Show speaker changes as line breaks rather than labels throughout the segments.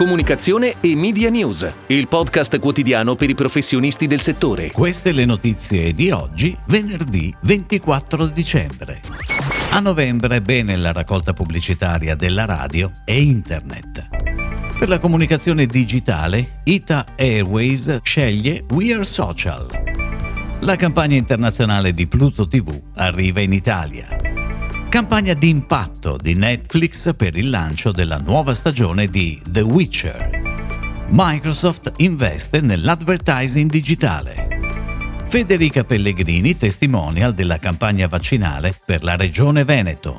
Comunicazione e Media News, il podcast quotidiano per i professionisti del settore.
Queste le notizie di oggi, venerdì 24 dicembre. A novembre bene la raccolta pubblicitaria della radio e internet. Per la comunicazione digitale, Ita Airways sceglie We Are Social. La campagna internazionale di Pluto TV arriva in Italia. Campagna di impatto di Netflix per il lancio della nuova stagione di The Witcher. Microsoft investe nell'advertising digitale. Federica Pellegrini testimonial della campagna vaccinale per la Regione Veneto.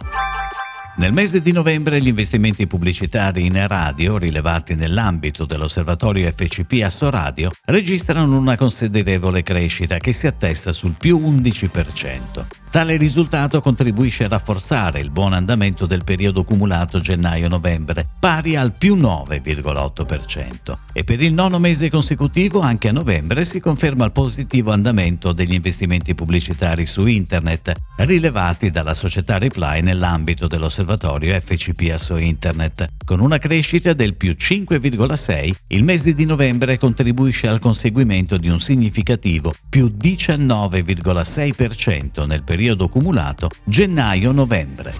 Nel mese di novembre gli investimenti pubblicitari in radio, rilevati nell'ambito dell'osservatorio FCP Assoradio, registrano una considerevole crescita che si attesta sul più 11%. Tale risultato contribuisce a rafforzare il buon andamento del periodo cumulato gennaio-novembre, pari al più 9,8%. E per il nono mese consecutivo, anche a novembre, si conferma il positivo andamento degli investimenti pubblicitari su Internet, rilevati dalla società Reply nell'ambito dell'osservatorio FCP su Internet. Con una crescita del più 5,6, il mese di novembre contribuisce al conseguimento di un significativo più 19,6% nel periodo periodo cumulato gennaio-novembre.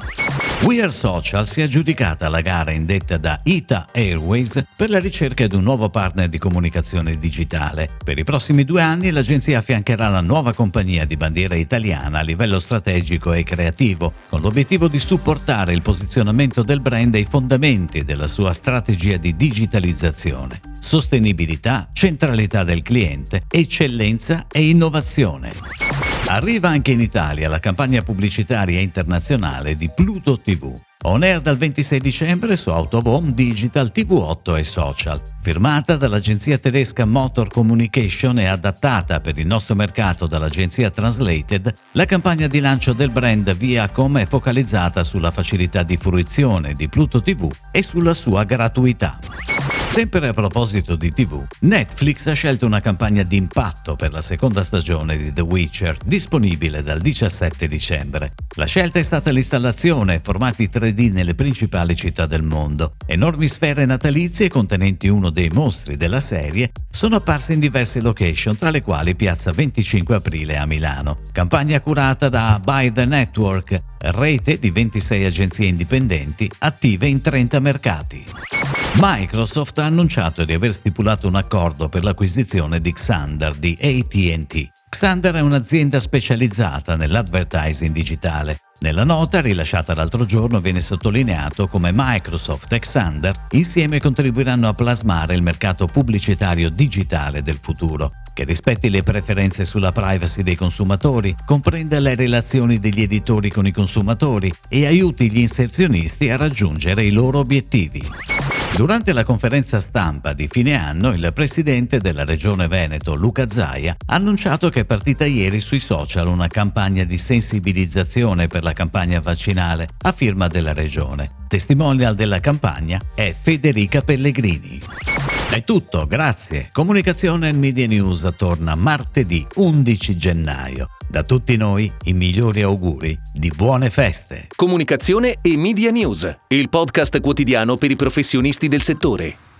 We Are Social si è aggiudicata la gara indetta da Ita Airways per la ricerca di un nuovo partner di comunicazione digitale. Per i prossimi due anni l'agenzia affiancherà la nuova compagnia di bandiera italiana a livello strategico e creativo, con l'obiettivo di supportare il posizionamento del brand e i fondamenti della sua strategia di digitalizzazione. Sostenibilità, centralità del cliente, eccellenza e innovazione. Arriva anche in Italia la campagna pubblicitaria internazionale di Pluto TV. On air dal 26 dicembre su Home, Digital, TV8 e social. Firmata dall'agenzia tedesca Motor Communication e adattata per il nostro mercato dall'agenzia Translated, la campagna di lancio del brand Viacom è focalizzata sulla facilità di fruizione di Pluto TV e sulla sua gratuità. Sempre a proposito di TV, Netflix ha scelto una campagna di impatto per la seconda stagione di The Witcher, disponibile dal 17 dicembre. La scelta è stata l'installazione formati 3D nelle principali città del mondo. Enormi sfere natalizie contenenti uno dei mostri della serie sono apparse in diverse location, tra le quali Piazza 25 Aprile a Milano. Campagna curata da By the Network, rete di 26 agenzie indipendenti attive in 30 mercati. Microsoft ha annunciato di aver stipulato un accordo per l'acquisizione di Xander di ATT. Xander è un'azienda specializzata nell'advertising digitale. Nella nota rilasciata l'altro giorno viene sottolineato come Microsoft e Xander insieme contribuiranno a plasmare il mercato pubblicitario digitale del futuro che rispetti le preferenze sulla privacy dei consumatori, comprenda le relazioni degli editori con i consumatori e aiuti gli inserzionisti a raggiungere i loro obiettivi. Durante la conferenza stampa di fine anno, il presidente della regione Veneto, Luca Zaia, ha annunciato che è partita ieri sui social una campagna di sensibilizzazione per la campagna vaccinale a firma della regione. Testimonial della campagna è Federica Pellegrini. È tutto, grazie. Comunicazione e Media News torna martedì 11 gennaio. Da tutti noi i migliori auguri di buone feste.
Comunicazione e Media News, il podcast quotidiano per i professionisti del settore.